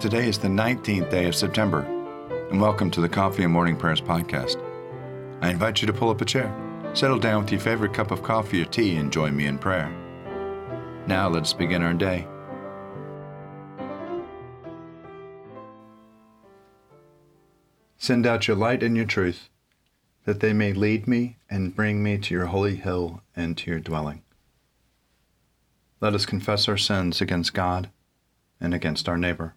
Today is the 19th day of September, and welcome to the Coffee and Morning Prayers podcast. I invite you to pull up a chair, settle down with your favorite cup of coffee or tea, and join me in prayer. Now let's begin our day. Send out your light and your truth, that they may lead me and bring me to your holy hill and to your dwelling. Let us confess our sins against God and against our neighbor.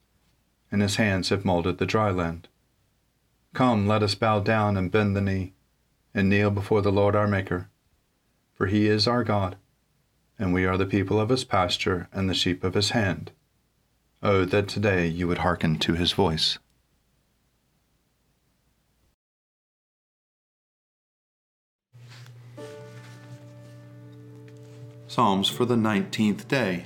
and his hands have molded the dry land. Come, let us bow down and bend the knee, and kneel before the Lord our Maker. For he is our God, and we are the people of his pasture and the sheep of his hand. Oh, that today you would hearken to his voice. Psalms for the nineteenth day.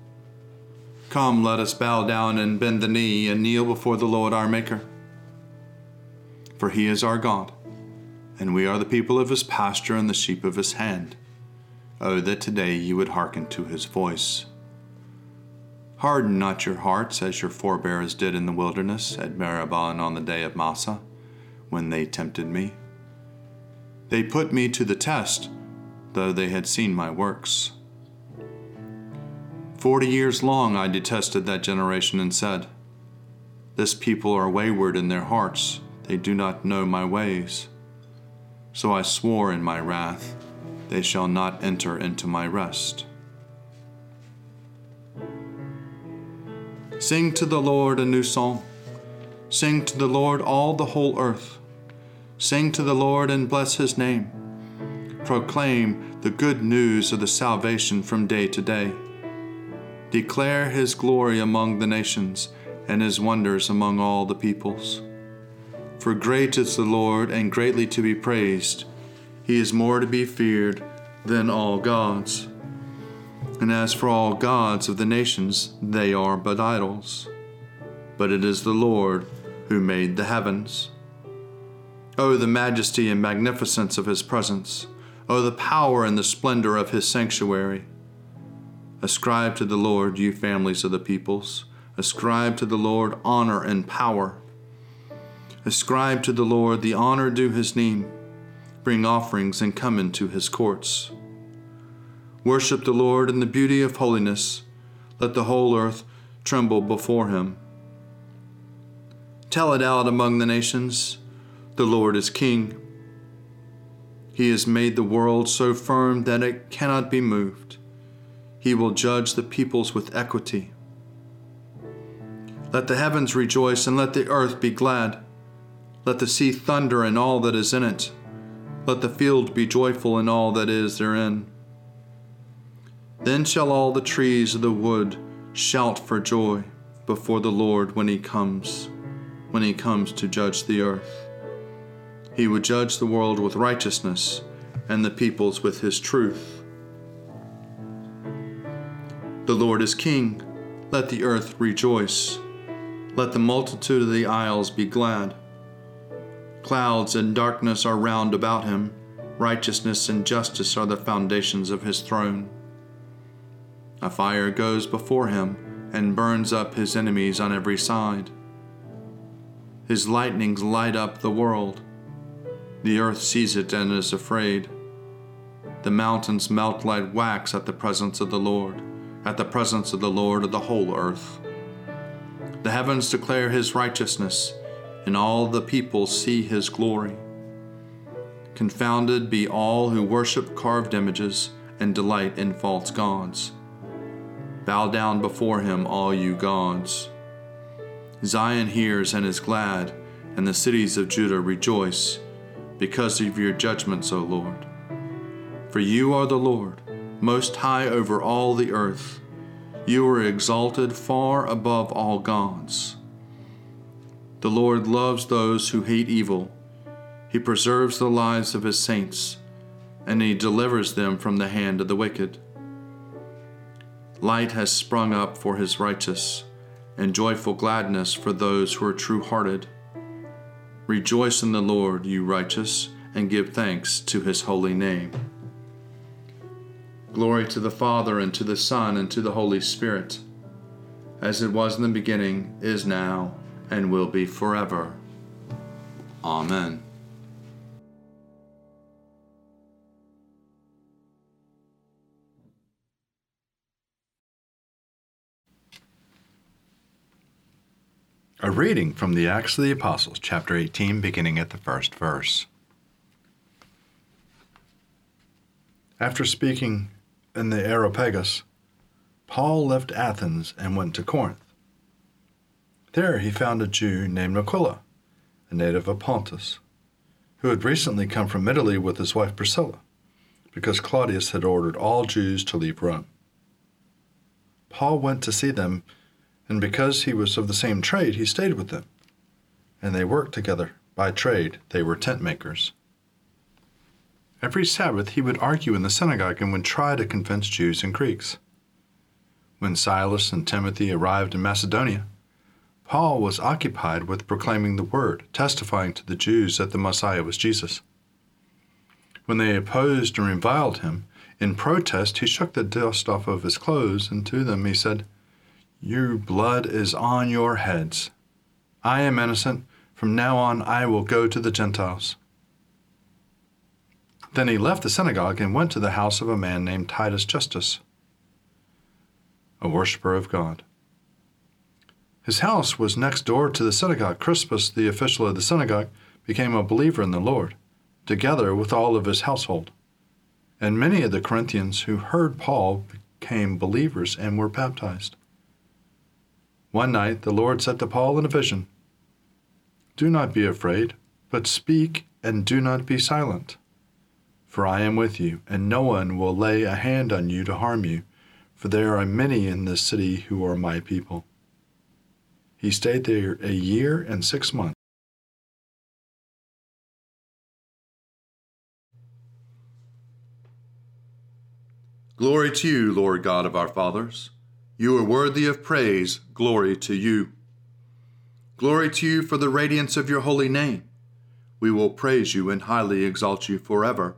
Come, let us bow down and bend the knee and kneel before the Lord our Maker. For he is our God, and we are the people of his pasture and the sheep of his hand. Oh, that today you would hearken to his voice. Harden not your hearts as your forebears did in the wilderness at Meribah and on the day of Massah, when they tempted me. They put me to the test, though they had seen my works. Forty years long I detested that generation and said, This people are wayward in their hearts, they do not know my ways. So I swore in my wrath, They shall not enter into my rest. Sing to the Lord a new song. Sing to the Lord all the whole earth. Sing to the Lord and bless his name. Proclaim the good news of the salvation from day to day. Declare his glory among the nations and his wonders among all the peoples. For great is the Lord and greatly to be praised. He is more to be feared than all gods. And as for all gods of the nations, they are but idols. But it is the Lord who made the heavens. Oh, the majesty and magnificence of his presence! Oh, the power and the splendor of his sanctuary! Ascribe to the Lord, you families of the peoples. Ascribe to the Lord honor and power. Ascribe to the Lord the honor due his name. Bring offerings and come into his courts. Worship the Lord in the beauty of holiness. Let the whole earth tremble before him. Tell it out among the nations the Lord is king. He has made the world so firm that it cannot be moved. He will judge the peoples with equity. Let the heavens rejoice and let the earth be glad. Let the sea thunder and all that is in it. Let the field be joyful in all that is therein. Then shall all the trees of the wood shout for joy before the Lord when he comes, when he comes to judge the earth. He would judge the world with righteousness and the peoples with his truth. The Lord is king. Let the earth rejoice. Let the multitude of the isles be glad. Clouds and darkness are round about him. Righteousness and justice are the foundations of his throne. A fire goes before him and burns up his enemies on every side. His lightnings light up the world. The earth sees it and is afraid. The mountains melt like wax at the presence of the Lord, at the presence of the Lord of the whole earth. The heavens declare his righteousness, and all the people see his glory. Confounded be all who worship carved images and delight in false gods. Bow down before him, all you gods. Zion hears and is glad, and the cities of Judah rejoice because of your judgments, O Lord. For you are the Lord, most high over all the earth. You are exalted far above all gods. The Lord loves those who hate evil. He preserves the lives of his saints, and he delivers them from the hand of the wicked. Light has sprung up for his righteous, and joyful gladness for those who are true hearted. Rejoice in the Lord, you righteous, and give thanks to his holy name. Glory to the Father, and to the Son, and to the Holy Spirit, as it was in the beginning, is now, and will be forever. Amen. A reading from the Acts of the Apostles, chapter 18, beginning at the first verse. After speaking in the Areopagus, Paul left Athens and went to Corinth. There he found a Jew named Aquila, a native of Pontus, who had recently come from Italy with his wife Priscilla, because Claudius had ordered all Jews to leave Rome. Paul went to see them and because he was of the same trade, he stayed with them. And they worked together. By trade, they were tent makers. Every Sabbath, he would argue in the synagogue and would try to convince Jews and Greeks. When Silas and Timothy arrived in Macedonia, Paul was occupied with proclaiming the word, testifying to the Jews that the Messiah was Jesus. When they opposed and reviled him, in protest he shook the dust off of his clothes, and to them he said, your blood is on your heads. I am innocent. From now on, I will go to the Gentiles. Then he left the synagogue and went to the house of a man named Titus Justus, a worshiper of God. His house was next door to the synagogue. Crispus, the official of the synagogue, became a believer in the Lord, together with all of his household. And many of the Corinthians who heard Paul became believers and were baptized. One night the Lord said to Paul in a vision, Do not be afraid, but speak and do not be silent. For I am with you, and no one will lay a hand on you to harm you, for there are many in this city who are my people. He stayed there a year and six months. Glory to you, Lord God of our fathers. You are worthy of praise. Glory to you. Glory to you for the radiance of your holy name. We will praise you and highly exalt you forever.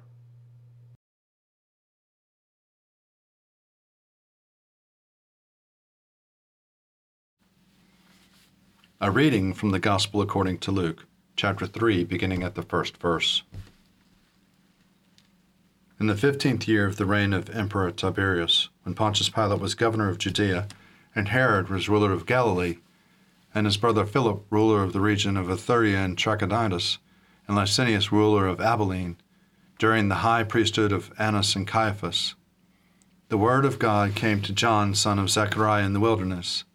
A reading from the Gospel according to Luke, chapter 3, beginning at the first verse. In the fifteenth year of the reign of Emperor Tiberius, when Pontius Pilate was governor of Judea, and Herod was ruler of Galilee, and his brother Philip ruler of the region of Ituraea and Trachonitis, and Lysanias ruler of Abilene, during the high priesthood of Annas and Caiaphas, the word of God came to John, son of Zechariah, in the wilderness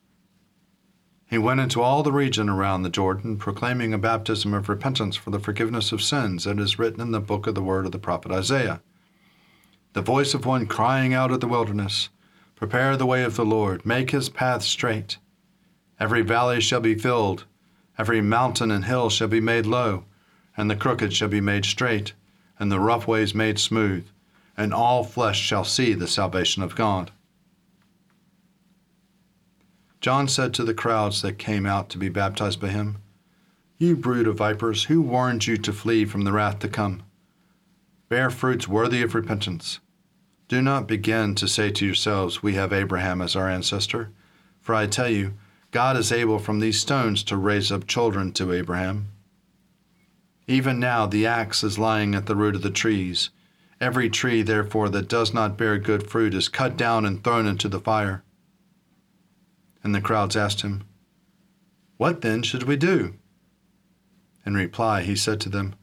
he went into all the region around the Jordan, proclaiming a baptism of repentance for the forgiveness of sins, as is written in the book of the word of the prophet Isaiah. The voice of one crying out of the wilderness, Prepare the way of the Lord, make his path straight. Every valley shall be filled, every mountain and hill shall be made low, and the crooked shall be made straight, and the rough ways made smooth, and all flesh shall see the salvation of God. John said to the crowds that came out to be baptized by him, You brood of vipers, who warned you to flee from the wrath to come? Bear fruits worthy of repentance. Do not begin to say to yourselves, We have Abraham as our ancestor. For I tell you, God is able from these stones to raise up children to Abraham. Even now the axe is lying at the root of the trees. Every tree, therefore, that does not bear good fruit is cut down and thrown into the fire. And the crowds asked him, What then should we do? In reply, he said to them,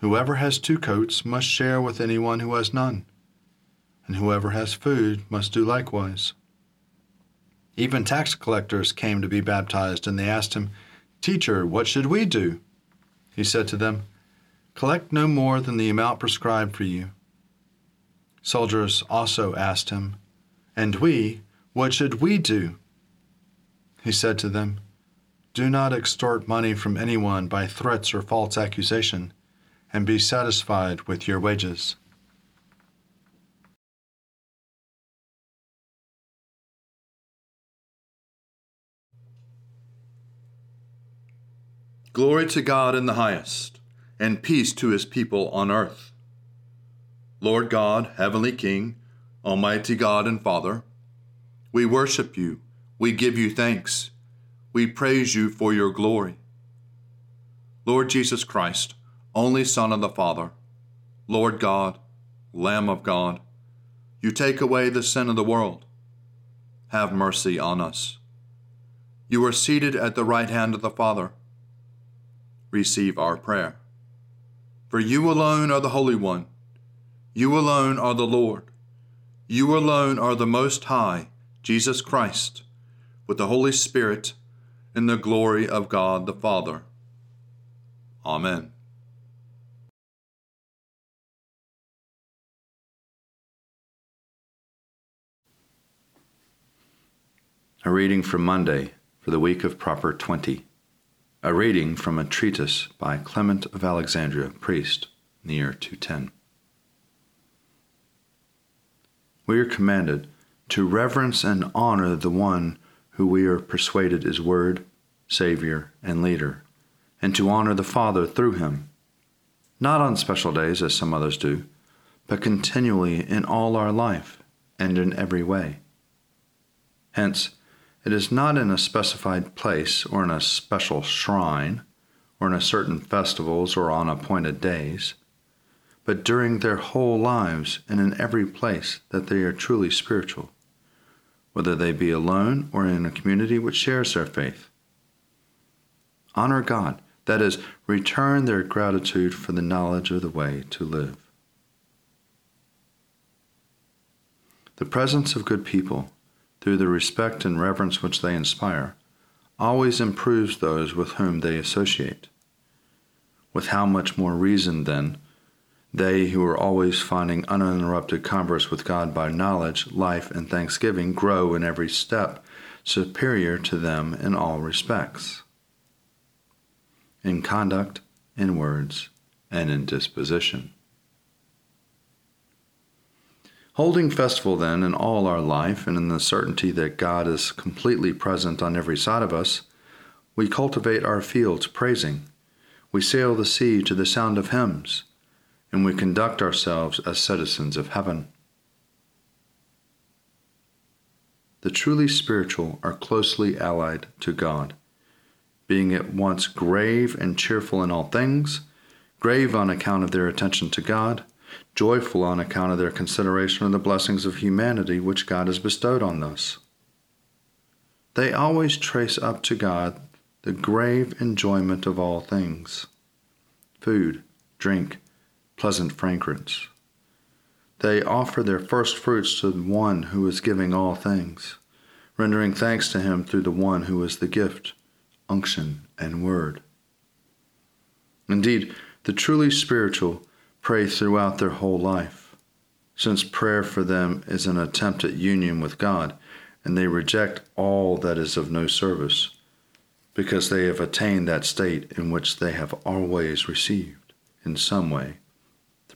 Whoever has two coats must share with anyone who has none, and whoever has food must do likewise. Even tax collectors came to be baptized, and they asked him, Teacher, what should we do? He said to them, Collect no more than the amount prescribed for you. Soldiers also asked him, And we, what should we do? He said to them, Do not extort money from anyone by threats or false accusation, and be satisfied with your wages. Glory to God in the highest, and peace to his people on earth. Lord God, Heavenly King, Almighty God and Father, we worship you we give you thanks. We praise you for your glory. Lord Jesus Christ, only Son of the Father, Lord God, Lamb of God, you take away the sin of the world. Have mercy on us. You are seated at the right hand of the Father. Receive our prayer. For you alone are the Holy One. You alone are the Lord. You alone are the Most High, Jesus Christ with the Holy Spirit, in the glory of God the Father. Amen. A reading from Monday for the week of Proper 20. A reading from a treatise by Clement of Alexandria, priest, in the year 210. We are commanded to reverence and honor the one who we are persuaded is Word, Savior, and Leader, and to honor the Father through him, not on special days as some others do, but continually in all our life and in every way. Hence, it is not in a specified place or in a special shrine or in a certain festivals or on appointed days, but during their whole lives and in every place that they are truly spiritual whether they be alone or in a community which shares their faith. Honor God, that is, return their gratitude for the knowledge of the way to live. The presence of good people, through the respect and reverence which they inspire, always improves those with whom they associate. With how much more reason, then, they who are always finding uninterrupted converse with God by knowledge, life, and thanksgiving grow in every step, superior to them in all respects. In conduct, in words, and in disposition. Holding festival, then, in all our life and in the certainty that God is completely present on every side of us, we cultivate our fields praising. We sail the sea to the sound of hymns and we conduct ourselves as citizens of heaven. The truly spiritual are closely allied to God, being at once grave and cheerful in all things, grave on account of their attention to God, joyful on account of their consideration of the blessings of humanity which God has bestowed on us. They always trace up to God the grave enjoyment of all things food, drink, pleasant fragrance. They offer their first fruits to the one who is giving all things, rendering thanks to him through the one who is the gift, unction, and word. Indeed, the truly spiritual pray throughout their whole life, since prayer for them is an attempt at union with God, and they reject all that is of no service, because they have attained that state in which they have always received, in some way,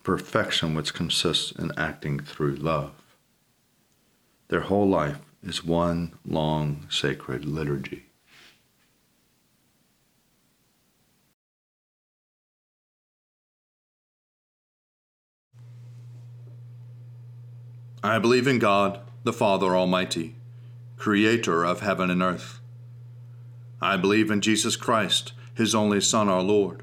perfection which consists in acting through love. Their whole life is one long sacred liturgy. I believe in God, the Father Almighty, creator of heaven and earth. I believe in Jesus Christ, his only Son, our Lord.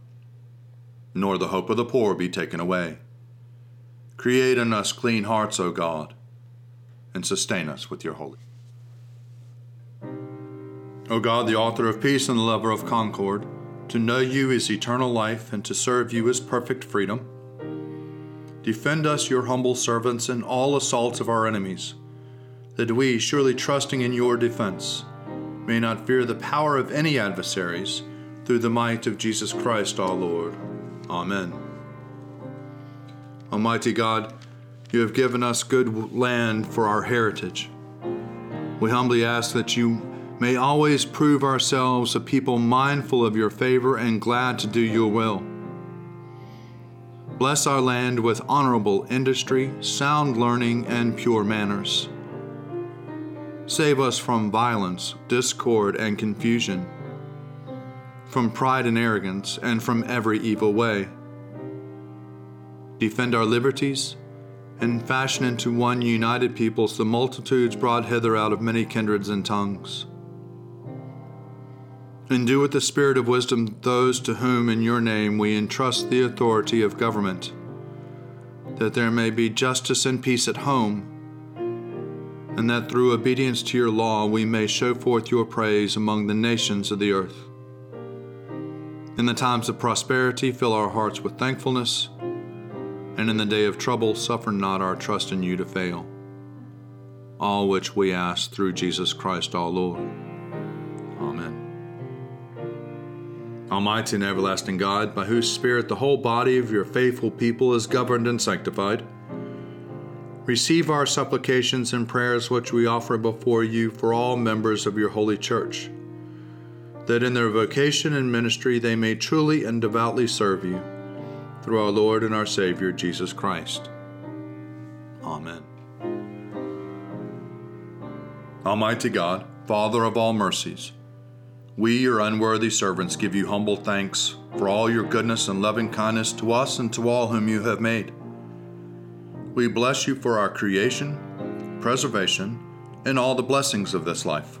nor the hope of the poor be taken away. Create in us clean hearts, O God, and sustain us with your holy. O God, the author of peace and the lover of concord, to know you is eternal life, and to serve you is perfect freedom. Defend us, your humble servants, in all assaults of our enemies that we, surely trusting in your defense, may not fear the power of any adversaries, through the might of Jesus Christ our Lord. Amen. Almighty God, you have given us good land for our heritage. We humbly ask that you may always prove ourselves a people mindful of your favor and glad to do your will. Bless our land with honorable industry, sound learning, and pure manners. Save us from violence, discord, and confusion, from pride and arrogance, and from every evil way. Defend our liberties, and fashion into one united peoples the multitudes brought hither out of many kindreds and tongues. And do with the spirit of wisdom those to whom in your name we entrust the authority of government, that there may be justice and peace at home and that through obedience to your law we may show forth your praise among the nations of the earth. In the times of prosperity, fill our hearts with thankfulness, and in the day of trouble, suffer not our trust in you to fail. All which we ask through Jesus Christ our Lord. Amen. Almighty and everlasting God, by whose Spirit the whole body of your faithful people is governed and sanctified, receive our supplications and prayers which we offer before you for all members of your holy church, that in their vocation and ministry they may truly and devoutly serve you, through our Lord and our Savior, Jesus Christ. Amen. Almighty God, Father of all mercies, we, your unworthy servants, give you humble thanks for all your goodness and loving kindness to us and to all whom you have made. We bless you for our creation, preservation, and all the blessings of this life.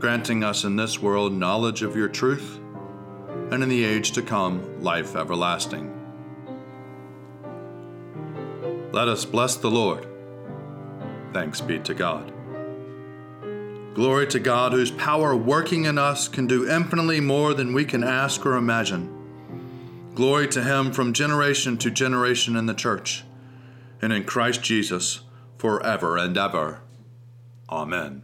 granting us in this world knowledge of your truth, and in the age to come, life everlasting. Let us bless the Lord. Thanks be to God. Glory to God, whose power working in us can do infinitely more than we can ask or imagine. Glory to Him from generation to generation in the church, and in Christ Jesus forever and ever. Amen.